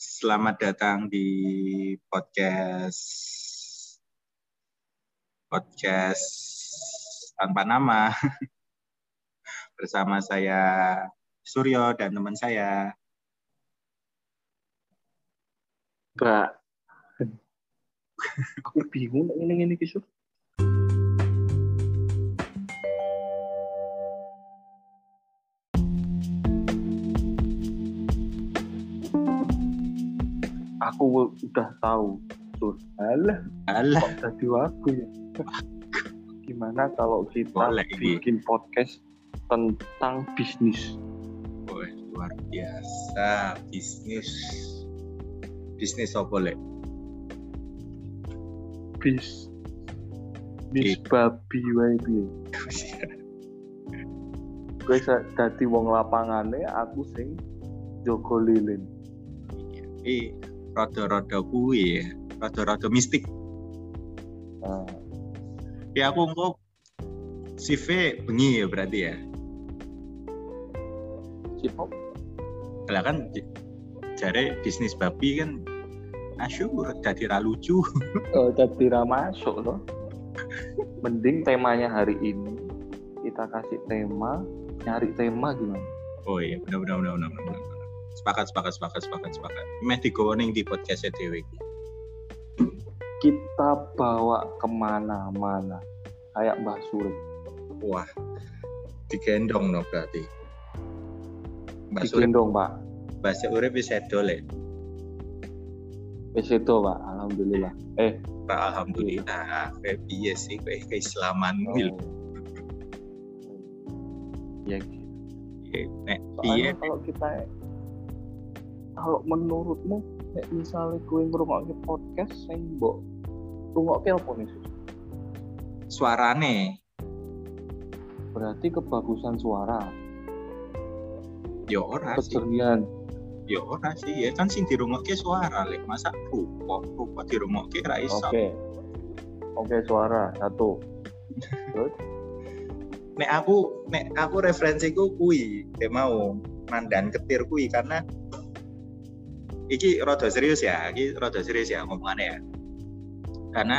Selamat datang di podcast podcast tanpa nama bersama saya Suryo dan teman saya Mbak. Aku bingung ini ini kisah. Aku udah tahu. Sur. Alah, Alah, kok tadi aku ya. Gimana kalau kita Boleh ini. bikin podcast tentang bisnis? Woi, luar biasa bisnis bisnis apa lek? Bis bis babi wae piye. Gue sa- dadi wong lapangane aku sing jogo lilin. Ini rada-rada kuwi ya, rada-rada mistik. Nah, Ya aku engko CV bengi ya berarti ya. Cipok Lah kan jare bisnis babi kan asyur jadi ra lucu. eh, jadi ra masuk loh. Mending temanya hari ini kita kasih tema, nyari tema gimana? Oh iya, benar benar benar benar benar. Sepakat sepakat sepakat sepakat sepakat. Meh digoning di podcastnya Dewi. Kita bawa ke mana-mana kayak Mbah Surip. Wah, digendong no berarti. Mbak Surip, Bikin dong Pak. bahasa urip bisa dole. Wis itu Pak, alhamdulillah. Eh, Pak alhamdulillah. Kayak piye sih kayak keislaman wil. Ya gitu. Nek piye kalau kita kalau menurutmu nek misalnya gue ngrungokke podcast sing mbok rungokke apa nih? Suarane Berarti kebagusan suara, ya ora sih. kejernihan. Ya ora sih, ya kan sing dirungokke suara lek masa rupa rupa dirungokke ra iso. Oke. Oke, suara satu. Terus nek aku nek aku referensiku kui dia mau mandan ketir kui karena iki rada serius ya iki rada serius ya ngomongannya ya. Karena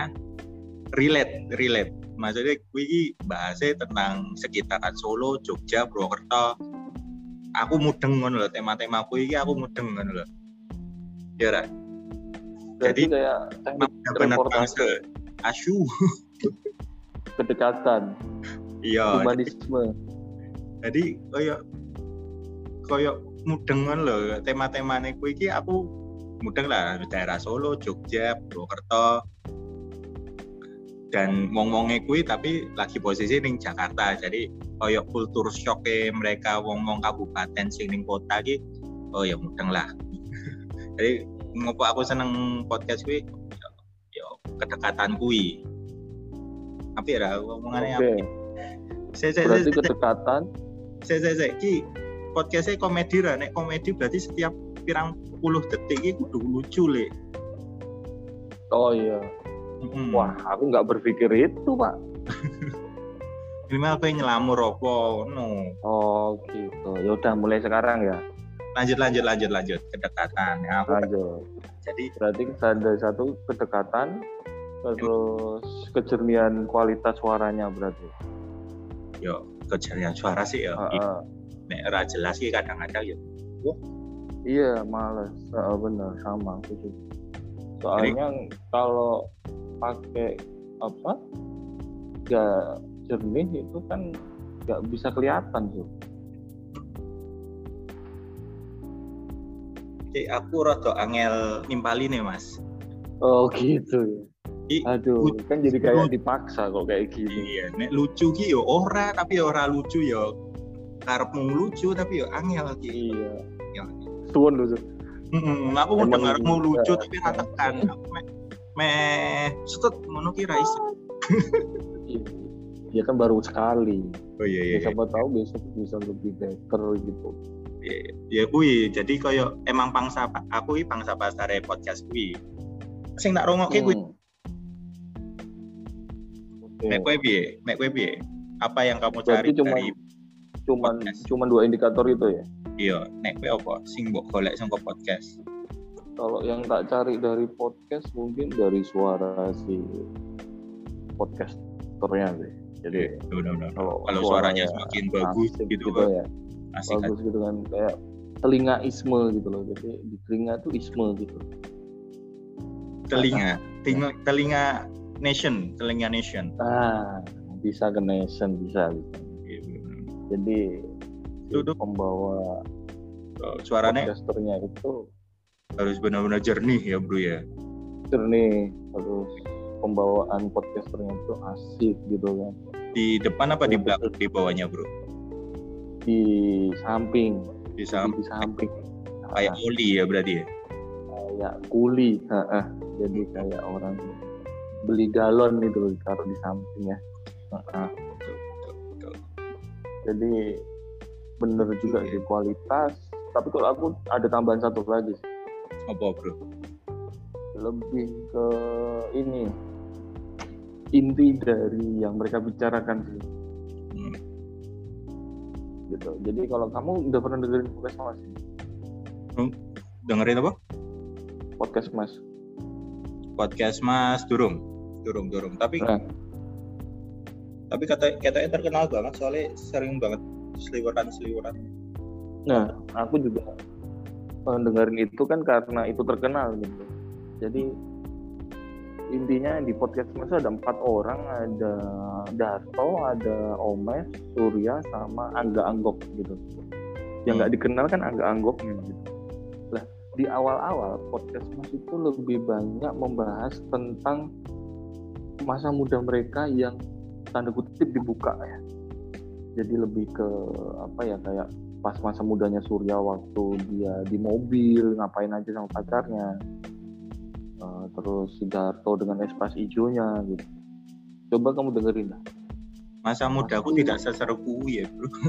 relate relate. Maksudnya kui iki bahasnya tentang sekitaran Solo Jogja Purwokerto. Aku mudeng ngono lho tema-tema kui iki aku mudeng ngono lho. Ya Ra? Jadi, kayak reportase. banget asu kedekatan, iya humanisme. jadi koyo koyo mudeng ngono lho tema-temane kuwi iki aku mudeng lah daerah Solo, Jogja, Purwokerto. Dan wong-wonge kuwi tapi lagi posisi ning Jakarta jadi koyo kultur shock mereka wong-wong kabupaten sing ning kota iki oh ya mudeng lah. Jadi ngopo aku seneng podcast kuwi yo, yo kedekatan kuwi. Apa ya ngomongannya Oke. apa? Saya saya saya kedekatan? saya saya saya ki podcastnya komedi lah nek komedi berarti setiap pirang puluh detik ini kudu lucu le Oh iya. Mm-mm. Wah, aku nggak berpikir itu, Pak. minimal aku yang nyelamur apa no Oh, gitu. Ya udah mulai sekarang ya. lanjut lanjut lanjut lanjut kedekatan ya aku Lanjut. jadi Berarti ada satu kedekatan terus kejernihan kualitas suaranya berarti. yo kejadian suara sih ya Heeh. nek ora jelas sih kadang-kadang ya Iya, males. Heeh, bener sama aku juga. Soalnya kalau pakai apa? Nggak jernih itu kan nggak bisa kelihatan tuh. Ki, aku rada angel nimpali nih mas Oh gitu ya. Aduh, kan jadi kayak dipaksa kok kayak gini. iya nek lucu ki yo ora tapi ora lucu yo karepmu lucu tapi yo angel ki Iya. Ya. Suwun lu. Sur. Mm-mm, aku mau Emang dengarmu iya. lucu tapi ra tekan. Aku meh meh setut ngono ki ra iso. Iya. Kan baru sekali. Oh iya iya. Ya, siapa tahu besok bisa lebih better gitu. iya. Ya kuwi jadi koyo emang pangsa aku iki pangsa pasare podcast kuwi. Sing tak rungokke kuwi Hmm. Nek kowe piye? Nek piye? Apa yang kamu Berarti cari cuma- dari Cuman podcast. cuman dua indikator itu ya. iya, nek kowe apa? Sing mbok golek saka podcast? kalau yang tak cari dari podcast mungkin dari suara si podcasternya sih. Jadi Iya, kalau, kalau suaranya semakin bagus asik gitu, gitu ya. asik bagus gitu kan kayak telinga isme gitu loh. Jadi di telinga tuh isme gitu. Telinga. Telinga telinga nation telinga nation. Ah bisa ke nation bisa, bisa. Jadi tuh. pembawa Oh, suaranya? podcasternya itu harus benar-benar jernih ya bro ya? Jernih terus pembawaan podcasternya itu asik gitu kan. Di depan apa di Iya, belakang di bawahnya bro? Di samping. Di samping. di samping. Kayak Ah, oli ya berarti ya? Kayak kuli Heeh. jadi kayak orang beli galon gitu loh taruh di samping ya. Heeh. Jadi bener juga Iya. di kualitas. Tapi kalau aku ada tambahan satu lagi sih. apa bro? Lebih ke ini. Inti dari yang mereka bicarakan sih. Hmm. gitu. Jadi kalau kamu udah pernah dengerin podcast mas? Dengerin apa? Podcast mas. Podcast mas durung. Durung durung. Tapi Nah. Tapi kata katanya terkenal banget soalnya sering banget seliweran seliweran. Nah aku juga mendengarin itu kan karena itu terkenal gitu. Jadi intinya di podcast mas ada empat orang ada Darto ada Omes Surya sama Angga Anggok gitu. Yang nggak dikenal kan Angga Anggoknya gitu. Lah di awal-awal podcast mas itu lebih banyak membahas tentang masa muda mereka yang tanda kutip dibuka ya. Jadi lebih ke apa ya kayak pas masa mudanya Surya waktu dia di mobil ngapain aja sama pacarnya. Eh, terus Sidarto dengan espas hijaunya gitu. Coba kamu dengerin lah. Masa mudaku Aku- tidak seseru ya bro.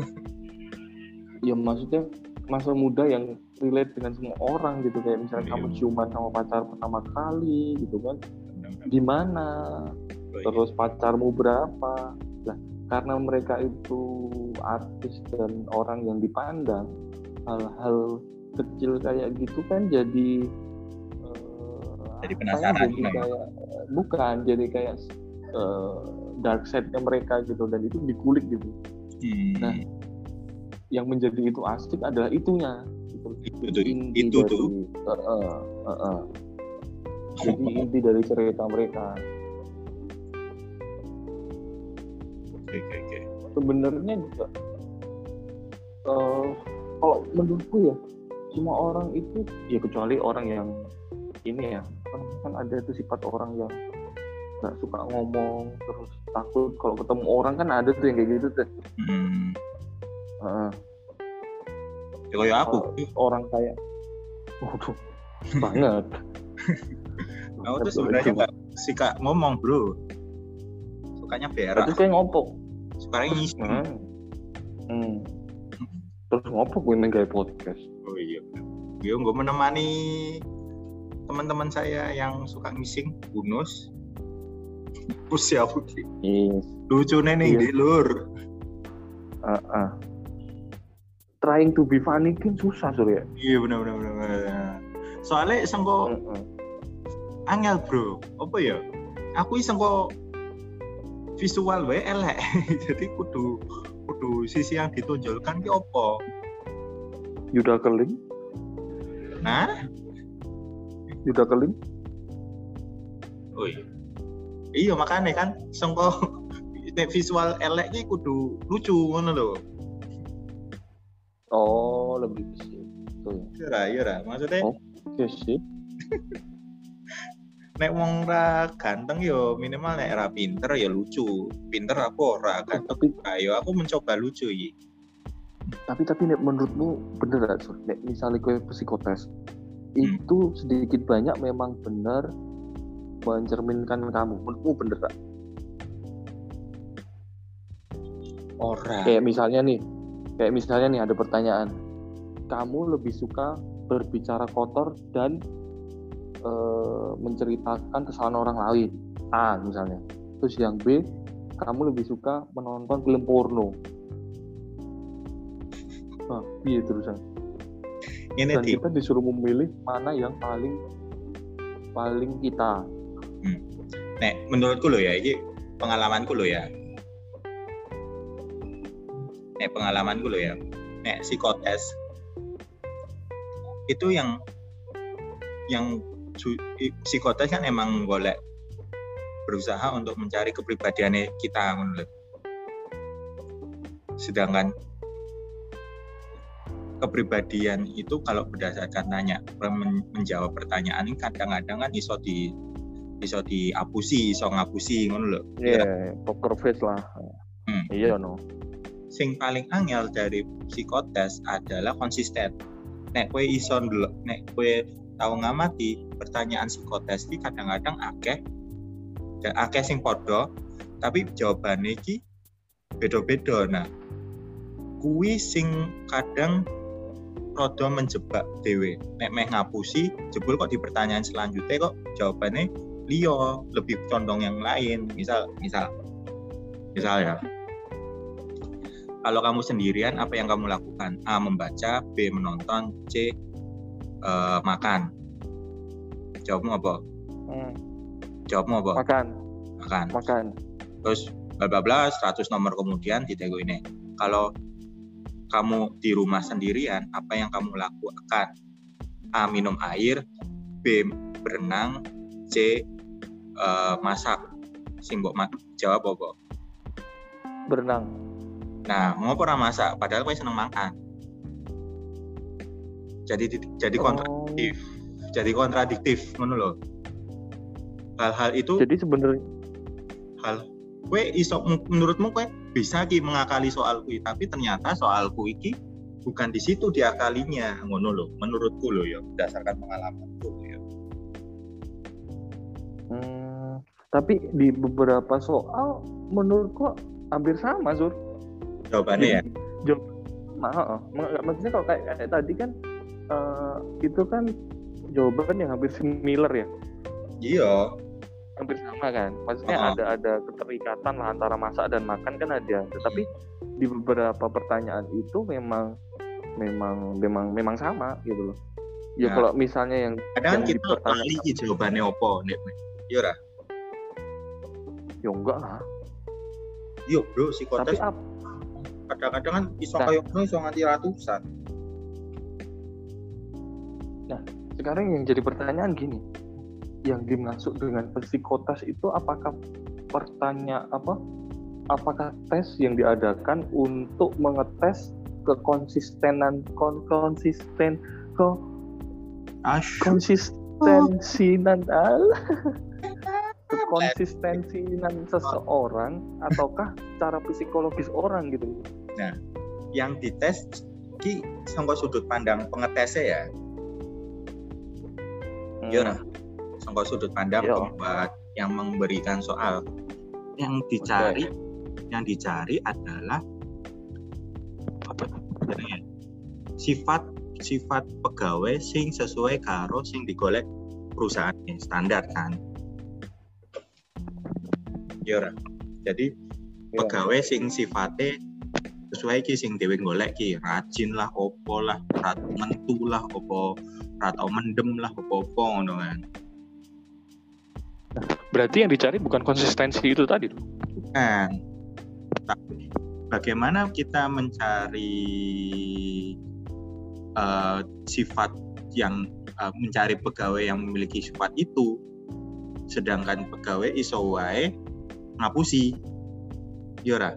Ya maksudnya masa muda yang relate dengan semua orang gitu. Kayak misalnya Iya. kamu ciuman sama pacar pertama kali gitu kan. Di mana. Terus pacarmu berapa? Lah karena mereka itu artis dan orang yang dipandang hal-hal kecil kayak gitu kan jadi eh, Jadi apa ya, penasaran, jadi kayak bukan jadi kayak eh, dark side-nya mereka gitu dan itu dikulik gitu. Hmm, nah, yang menjadi itu asik adalah itunya. Gitu. itu tuh itu dari- tuh. eh, eh, eh, eh. jadi inti dari cerita mereka oke oke oke. Sebenarnya juga eh, kalau menurutku ya semua orang itu ya kecuali orang yang ini ya kan, kan ada itu sifat orang yang nggak suka ngomong terus takut kalau ketemu orang kan ada tuh yang kayak gitu tuh. Hmm, Heeh. ya kayak aku. Orang kayak waduh banget. Aku tuh sebenarnya nggak suka ngomong bro. Sukanya berak. Terus kayak ngopok sukanya ngisi hmm. Hmm. terus ngopok gue main kayak podcast oh iya gue gue menemani teman-teman saya yang suka ngising bunus ya Budi. yes. lucu nih Iya. di lur Ah, ah. trying to be funny kan susah Surya iya benar benar benar soalnya sengko Heeh. angel bro apa ya aku sengko visual wae elek. Jadi kudu kudu sisi yang ditonjolkan ki opo? Yuda Keling. Nah? Yuda Keling. Oh iya iya makanya kan sengko nek visual elek ki kudu lucu ngono lho. Oh lebih ke situ ya iya ra iya ra. Maksudnya Oh. sih nek wong ra ganteng yo minimal nek ra pinter ya lucu pinter aku ora ganteng tapi ayo aku mencoba lucu iki tapi tapi Nek, menurutmu bener gak Sur? Nek, misalnya gue psikotes Hmm. itu sedikit banyak memang benar mencerminkan kamu menurutmu bener gak? ora kayak misalnya nih kayak misalnya nih ada pertanyaan kamu lebih suka berbicara kotor dan eh, menceritakan kesalahan orang lain. A misalnya. Terus yang B kamu lebih suka menonton film porno. Nah iya terusan. Ini dan di kita disuruh memilih mana yang paling paling kita. Nek menurutku lo ya ini pengalamanku lo ya. Nek pengalamanku lo ya. Nek psikotes. Itu yang yang psikotes kan emang golek berusaha untuk mencari kepribadiannya kita lho. sedangkan kepribadian itu kalau berdasarkan tanya men- menjawab pertanyaan ini kadang-kadang kan iso di iso diapusi iso ngapusi ngono lho Iya, poker face lah. Hmm. Iya no. sing paling angel dari psikotes adalah konsisten. Nek kue iso ndelok, nek kue tahu ngamati pertanyaan psikotes iki kadang-kadang akeh dan akeh sing podo, tapi jawabannya iki beda-beda. Nah, kui sing kadang rodo menjebak dewe. Nek meh ngapusi, jebul kok di pertanyaan selanjutnya kok jawabannya liyo, lebih condong yang lain. Misal, misal, misal ya, kalau kamu sendirian apa yang kamu lakukan A membaca B menonton C eh, makan jawabmu apa? Hmm. jawabmu apa? Makan, makan. Makan. terus bla bla bla 100 nomor kemudian di tego ini. Kalau kamu di rumah sendirian apa yang kamu lakukan? A minum air. B berenang. C eh, masak. Sing mbok ma- jawab apa? Berenang. Nah, ngopo ora masak? Padahal kowe seneng makan. Jadi jadi kontra, Oh, jadi kontradiktif ngono loh. Hal-hal itu jadi sebenarnya hal kowe iso menurutmu kowe bisa ki mengakali soal kui tapi ternyata soal kui iki bukan di situ diakalinya ngono loh menurutku loh ya berdasarkan pengalamanku ya. hmm, tapi di beberapa soal menurutku hampir sama, Sur. Jawabannya ya. Jawab, maksudnya kalau kayak, kayak tadi kan eh, itu kan jawaban yang hampir similar ya, Iya. hampir sama kan. Maksudnya Heeh. ada ada keterikatan lah antara masak dan makan kan ada. Tetapi di beberapa pertanyaan itu memang memang memang memang sama gitu loh. Ya Nah. kalau misalnya yang Kadang Yang kita ki jawabannya opo nek. Iya ora? ya enggak lah. Iya, Bro, Tapi psikotes apa? kadang-kadang kan iso Nah. kaya ngono iso nganti ratusan. Sekarang yang jadi pertanyaan gini yang dimaksud dengan psikotes itu apakah pertanyaan apa apakah tes yang diadakan untuk mengetes kekonsistenan kon, konsisten ke Asyik. konsistensinan alah. kekonsistensinan seseorang ataukah cara psikologis orang gitu yang dites ki sangka sudut pandang pengetesnya ya Nah. sangka sudut pandang Iya. pembuat yang memberikan soal yang dicari yang dicari adalah apa sifat sifat pegawai sing sesuai karo sing digolek perusahaan standar kan ora? jadi pegawai sing sifatnya sesuai ki sing dhewe golek ki rajin lah opo lah ratu mentu lah opo ratau mendem lah opo-opo ngono kan. Berarti yang dicari bukan konsistensi itu tadi kan tapi bagaimana kita mencari eh, sifat yang eh, mencari pegawai yang memiliki sifat itu sedangkan pegawai iso wae ngapusi. Iya ora?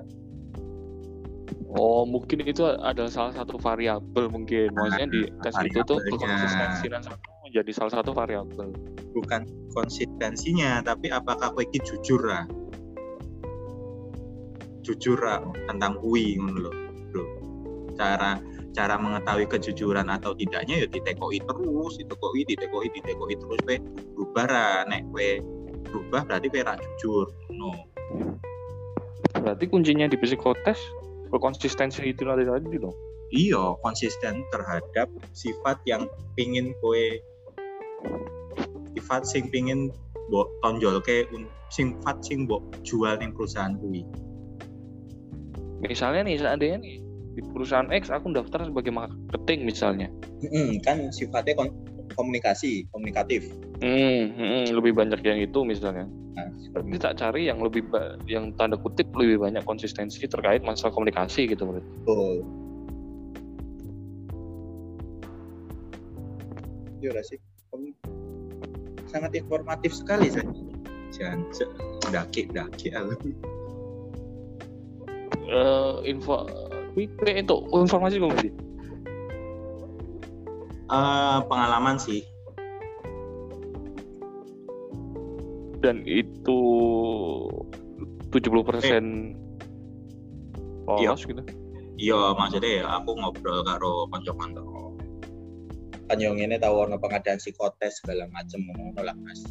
Oh, mungkin itu adalah salah satu variabel mungkin. Maksudnya di tes itu tuh variabelnya. konsistensinan satu menjadi salah satu variabel. bukan konsistensinya tapi apakah kowe iki jujur lah jujur lah tentang ngono lho bro cara cara mengetahui kejujuran atau tidaknya ya ditekoi terus ditekoi ditekoi ditekoi terus kowe berubah ra nek kowe berubah berarti kowe ra jujur no Berarti kuncinya di psikotes konsistensi itu tadi tadi dong. iya konsisten terhadap sifat yang pingin kowe sifat sing pingin mbok tonjol ke sifat sing mbok jual ning perusahaan kuwi. Misalnya nih seandainya nih di perusahaan X aku daftar sebagai marketing misalnya. Kan sifatnya kon- komunikasi komunikatif. Hmm, hmm, lebih banyak yang itu misalnya berarti tak cari yang lebih yang tanda kutip lebih banyak konsistensi terkait masalah komunikasi gitu berarti betul. Iya sih. Sangat informatif sekali saya jangan daki daki Eh, info itu informasi kok sih Eh, pengalaman sih dan itu 70% lolos gitu. Iya maksudnya ya aku ngobrol karo kanca-kanca kan yang ini tahu ono pengadaan psikotes segala macam ngono lah mas.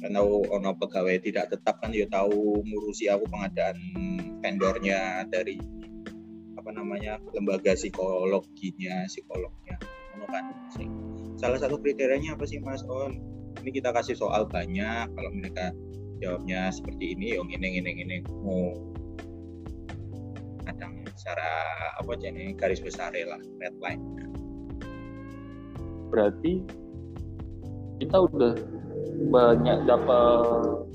Kan tahu ono pegawai tidak tetap kan ya tahu ngurusi aku pengadaan vendornya dari apa namanya lembaga psikologinya psikolognya ngono kan Sing- salah satu kriterianya apa sih mas on ini kita kasih soal banyak kalau mereka jawabnya seperti ini yang ini ini ini mau kadang secara apa aja nih garis besar lah red line. Berarti kita udah banyak dapat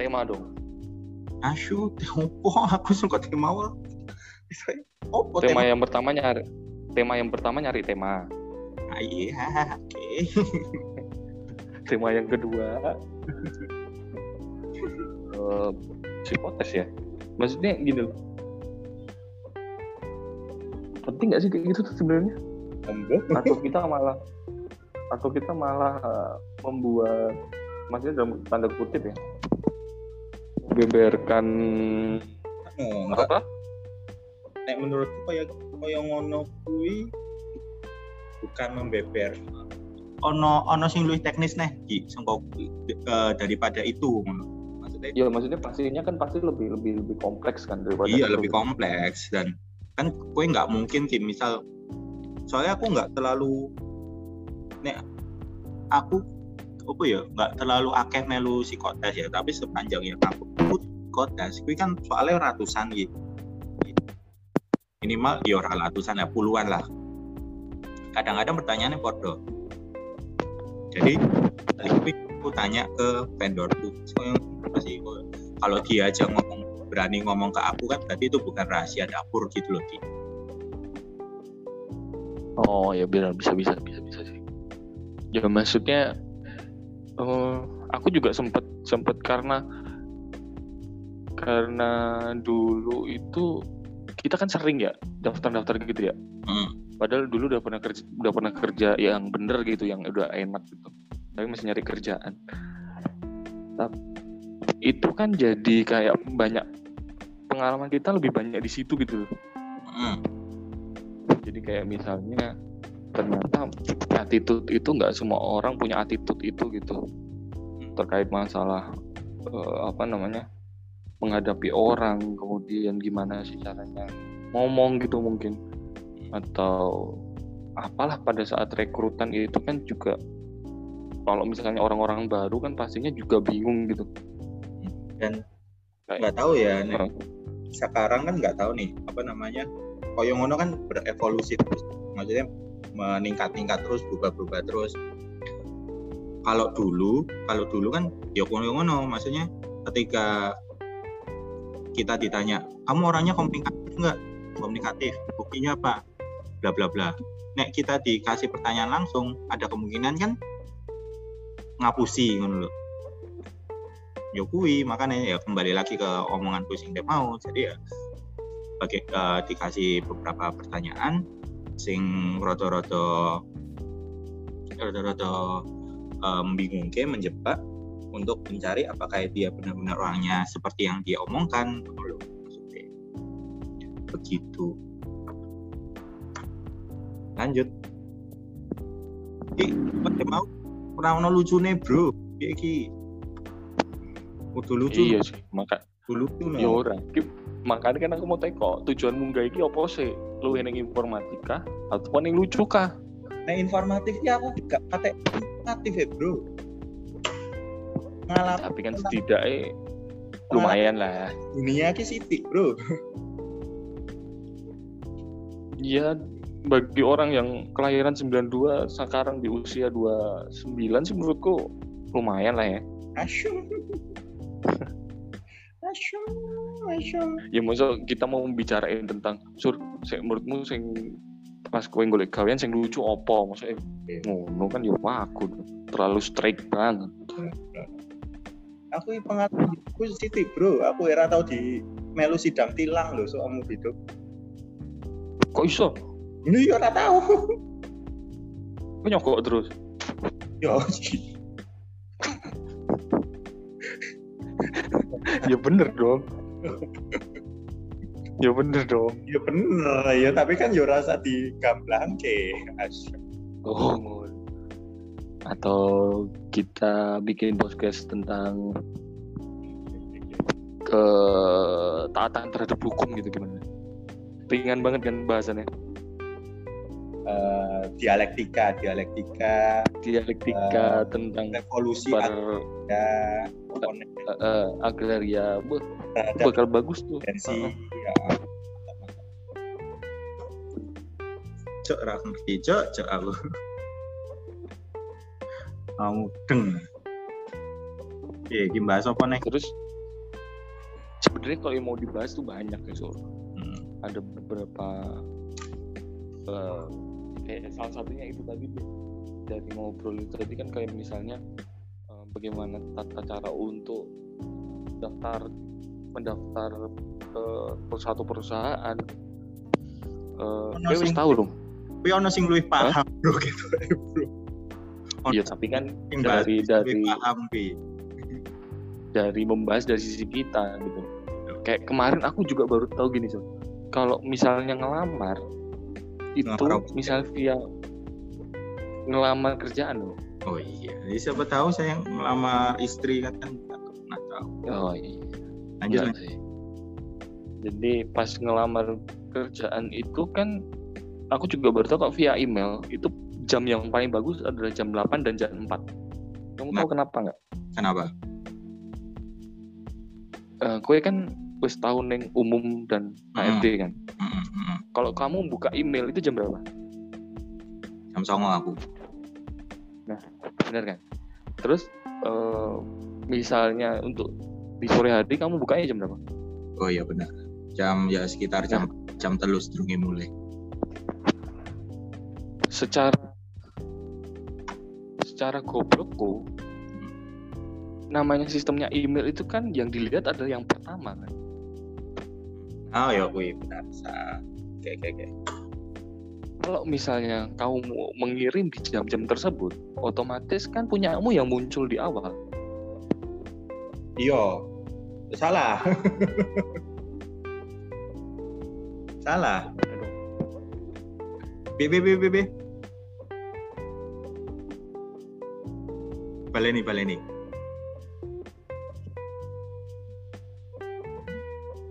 tema dong? Asyuk opo aku suka tema opo tema tema? yang pertama nyari tema yang pertama nyari tema. Ah, iya oke tema yang kedua. Psikotes ya. Maksudnya gini loh. Penting nggak sih kayak gitu tuh sebenarnya? Atau kita malah atau kita malah eh, membuat maksudnya dalam tanda kutip ya beberkan Oh, apa? Nek menurutku kayak kayak ngono kuwi bukan membeber. Ono ono sing luwih teknis nih, Ki, sangka eh, daripada itu. Maksudnya ya maksudnya pastinya kan pasti lebih lebih lebih kompleks kan daripada iya itu. lebih kompleks dan kan kue nggak mungkin Ki, misal soalnya aku nggak terlalu nek aku apa ya nggak terlalu akeh melu psikotes ya tapi sepanjang yang aku psikotes kuwi kan soalnya ratusan gitu minimal ya ratusan ya puluhan lah kadang-kadang pertanyaannya podo jadi tadi aku tanya ke vendorku masih kalau dia aja ngomong berani ngomong ke aku kan berarti itu bukan rahasia dapur gitu loh. Oh ya benar bisa bisa bisa bisa sih. Ya maksudnya eh, aku juga sempat sempat karena karena dulu itu kita kan sering ya daftar-daftar gitu ya. Hmm. Padahal dulu udah pernah kerja udah pernah kerja yang bener gitu yang udah enak gitu. Tapi masih nyari kerjaan. Tapi itu kan jadi kayak banyak pengalaman kita lebih banyak di situ gitu. Hmm. Jadi kayak misalnya ternyata attitude itu nggak semua orang punya attitude itu gitu terkait masalah eh, apa namanya menghadapi orang kemudian gimana sih caranya ngomong gitu mungkin atau apalah pada saat rekrutan itu kan juga kalau misalnya orang-orang baru kan pastinya juga bingung gitu. Dan nggak tahu ya. Heeh. sekarang kan nggak tahu nih apa namanya koyo ngono kan berevolusi terus. Maksudnya meningkat-tingkat terus berubah-berubah terus. Kalau dulu kalau dulu kan ya koyo ngono. Maksudnya ketika kita ditanya kamu orangnya komunikatif nggak? Komunikatif. Buktinya apa bla bla bla. Nek kita dikasih pertanyaan langsung ada kemungkinan kan ngapusi ngono lho. Ya kuwi makanya ya kembali lagi ke omongan sing dia mau. Jadi ya bagi eh, dikasih beberapa pertanyaan sing roto-roto roto-roto eh, membingungke menjebak untuk mencari apakah dia benar-benar orangnya seperti yang dia omongkan. Begitu lanjut. Ih, pada mau ora ono lucune bro. Iki iki kudu lucu. Iya sih maka kudu lucu no. ya ora. Ki- makanya kan aku mau teko tujuan munggah iki apa sih? Lu yang informatika atau yang lucu kah Nah informatif ya aku gak kate informatif ya bro. Ngalamin tapi kan setidaknya lumayan lah. dunia ki sitik bro. Iya bagi orang yang kelahiran 92 sekarang di usia 29 sih menurutku lumayan lah ya. asyum asyum asyum Ya maksud kita mau membicarain tentang sur menurutmu sing pas kowe golek gawean sing lucu opo maksudnya ngono kan ya aku terlalu straight banget. aku iki pengalaman aku sitik bro aku era tau di melu sidang tilang loh soal hidup Kok iso? Ini ya ora tahu Kok nyokok terus? ya ya bener dong. ya bener dong. ya bener ya tapi kan ya rasa di gamblangke asyum Oh, atau kita bikin podcast tentang ketaatan terhadap hukum gitu gimana? Ringan banget kan bahasannya. Eh, dialektika dialektika Dialektika tentang revolusi per komponen eh, eh, agraria terhadap bakal bagus tuh. tensi ya cok ra ngerti cok cok aku mau deng Oke, iki bahas apa nih? Terus sebenarnya kalau yang mau dibahas tuh banyak ya Sur. Hmm. Ada beberapa eh, kayak salah satunya itu tadi deh, dari ngobrol itu tadi kan kayak misalnya eh, bagaimana tata cara untuk daftar mendaftar ke suatu perusahaan. Eh, wis sing- tahu dong. Tapi ono sing luwih paham, Bro, gitu, Bro. Iya, tapi kan dari dari paham, dari membahas dari sisi kita gitu. Kayak kemarin aku juga baru tahu gini so. Kalau misalnya ngelamar itu Ngelamar misal via ngelamar kerjaan loh. Oh iya, Jadi siapa tahu saya melamar istri kan kan nggak pernah tahu. Oh iya. Lanjut, Enggak lanjut. sih. Jadi pas ngelamar kerjaan itu kan aku juga baru tahu kok via email itu jam yang paling bagus adalah jam 8 dan jam 4. Kamu Nah. tahu kenapa nggak? Kenapa? Eh, kue kan wis tahu neng umum dan Hmm. HRD kan. Kalau kamu buka email itu jam berapa? Jam songo aku. bener kan terus eh, misalnya untuk di sore hari kamu bukanya jam berapa Oh iya benar. Jam ya sekitar jam jam telus durunge mulai. secara secara goblokku namanya sistemnya email itu kan yang dilihat adalah yang pertama kan Oh ya benar. Oke oke oke. kalau misalnya kamu mengirim di jam-jam tersebut otomatis kan punyamu yang muncul di awal Iya. Salah. Salah. B B B B B. Baleni baleni.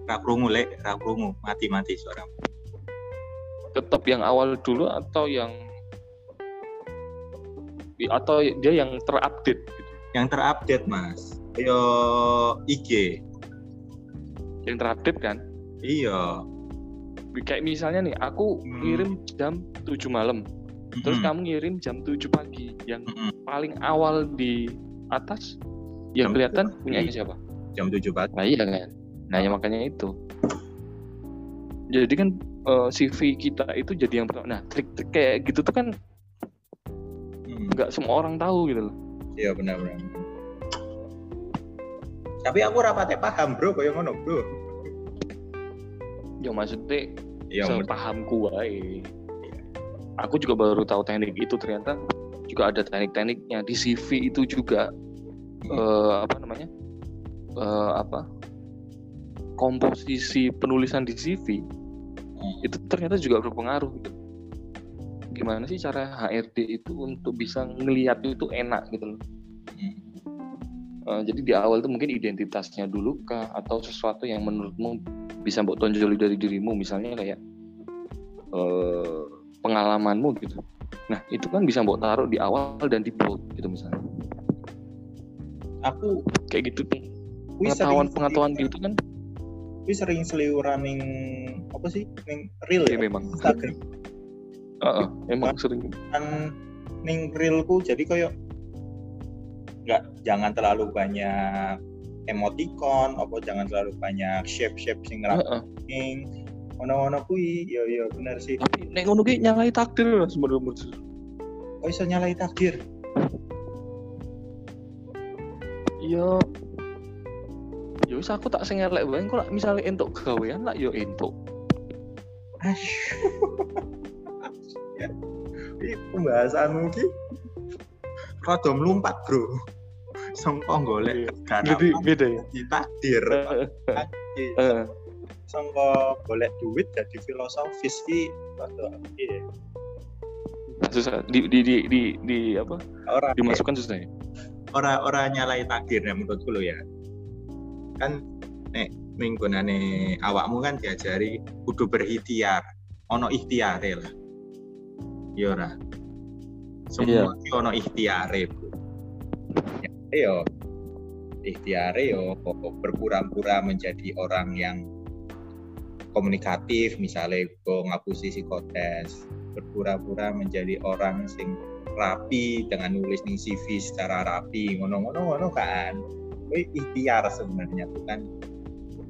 Ra krungu lek, ra krungu, mati-mati suara. Tetap yang awal dulu atau yang atau dia yang terupdate gitu. Yang terupdate, Mas. Yo IG. yang terupdate kan Iya. kayak misalnya nih aku Hmm. ngirim jam 7 malam terus Mm-mm. kamu ngirim jam 7 pagi yang Mm-mm. paling awal di atas yang Jam kelihatan 7 punya siapa jam 7 pagi. nah iya kan nah ya makanya itu jadi kan eh, CV kita itu jadi yang pertama nah trik-trik kayak gitu tuh kan Hmm. nggak semua orang tahu gitu loh Iya benar benar. Tapi aku rapatnya paham bro, kayak ngono bro. ya maksudnya Iya, sepahamku wae aku juga baru tahu teknik itu ternyata juga ada teknik-tekniknya di CV itu juga eh, apa namanya eh, apa komposisi penulisan di CV Hmm. Itu ternyata juga berpengaruh gitu gimana sih cara HRD itu untuk bisa ngelihat itu enak gitu loh Hmm. Eh, jadi di awal tuh mungkin identitasnya dulu kah atau sesuatu yang menurutmu bisa mbok tonjoli dari dirimu misalnya kayak eh, pengalamanmu gitu. Nah itu kan bisa mbok taruh di awal dan di bold gitu misalnya. Aku Kayak gitu tuh. pengetahuan pengetahuan gitu kan Kui sering seliuran ning apa sih? Ning reel ya ya? memang. Instagram. Heeh, emang sering. Kan ning reelku jadi koyo nggak jangan terlalu banyak emoticon apa jangan terlalu banyak shape shape sing Heeh. ngeramping ono-ono kui. Yo yo bener sih. Tapi nek ngono ki nyalai takdir lah sebenarnya kok iso nyalai takdir? Iya ya wis aku tak sing elek wae kok misalnya entuk gawean lah yo entuk. Ini pembahasanmu ki rada melompat, Bro. Sangka golek kerjaan jadi beda ya di takdir. Heeh. Heeh. Sangka golek duit jadi filosofis ki rada iya. susah di di di di, di apa Ora dimasukkan susah ya ora ora nyalai takdir ya menurutku lo ya. Kan nek ning gonane awakmu kan diajari kudu berikhtiar. Ono ikhtiare lah. Iya ora. Semua ki ono ikhtiare, Bro. Ya, Ayo. Ikhtiare yo berpura-pura menjadi orang yang komunikatif misalnya go ngapusi psikotes berpura-pura menjadi orang sing rapi dengan nulis ning CV secara rapi ngono-ngono ngono kan Kuwi ikhtiar sebenarnya bukan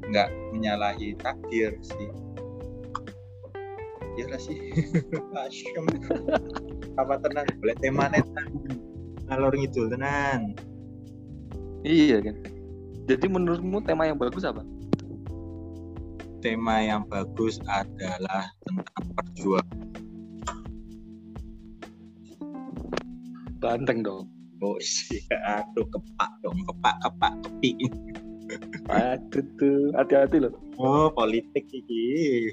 nggak menyalahi takdir sih. Ya lah sih. Asyem apa tenang? Boleh tema netan ngalor ngidul tenan iya kan. Jadi menurutmu tema yang bagus apa? Tema yang bagus adalah tentang perjuangan. Banteng dong oh iya aduh kepak dong kepak kepak kepi aduh tuh. Hati-hati loh. Oh politik iki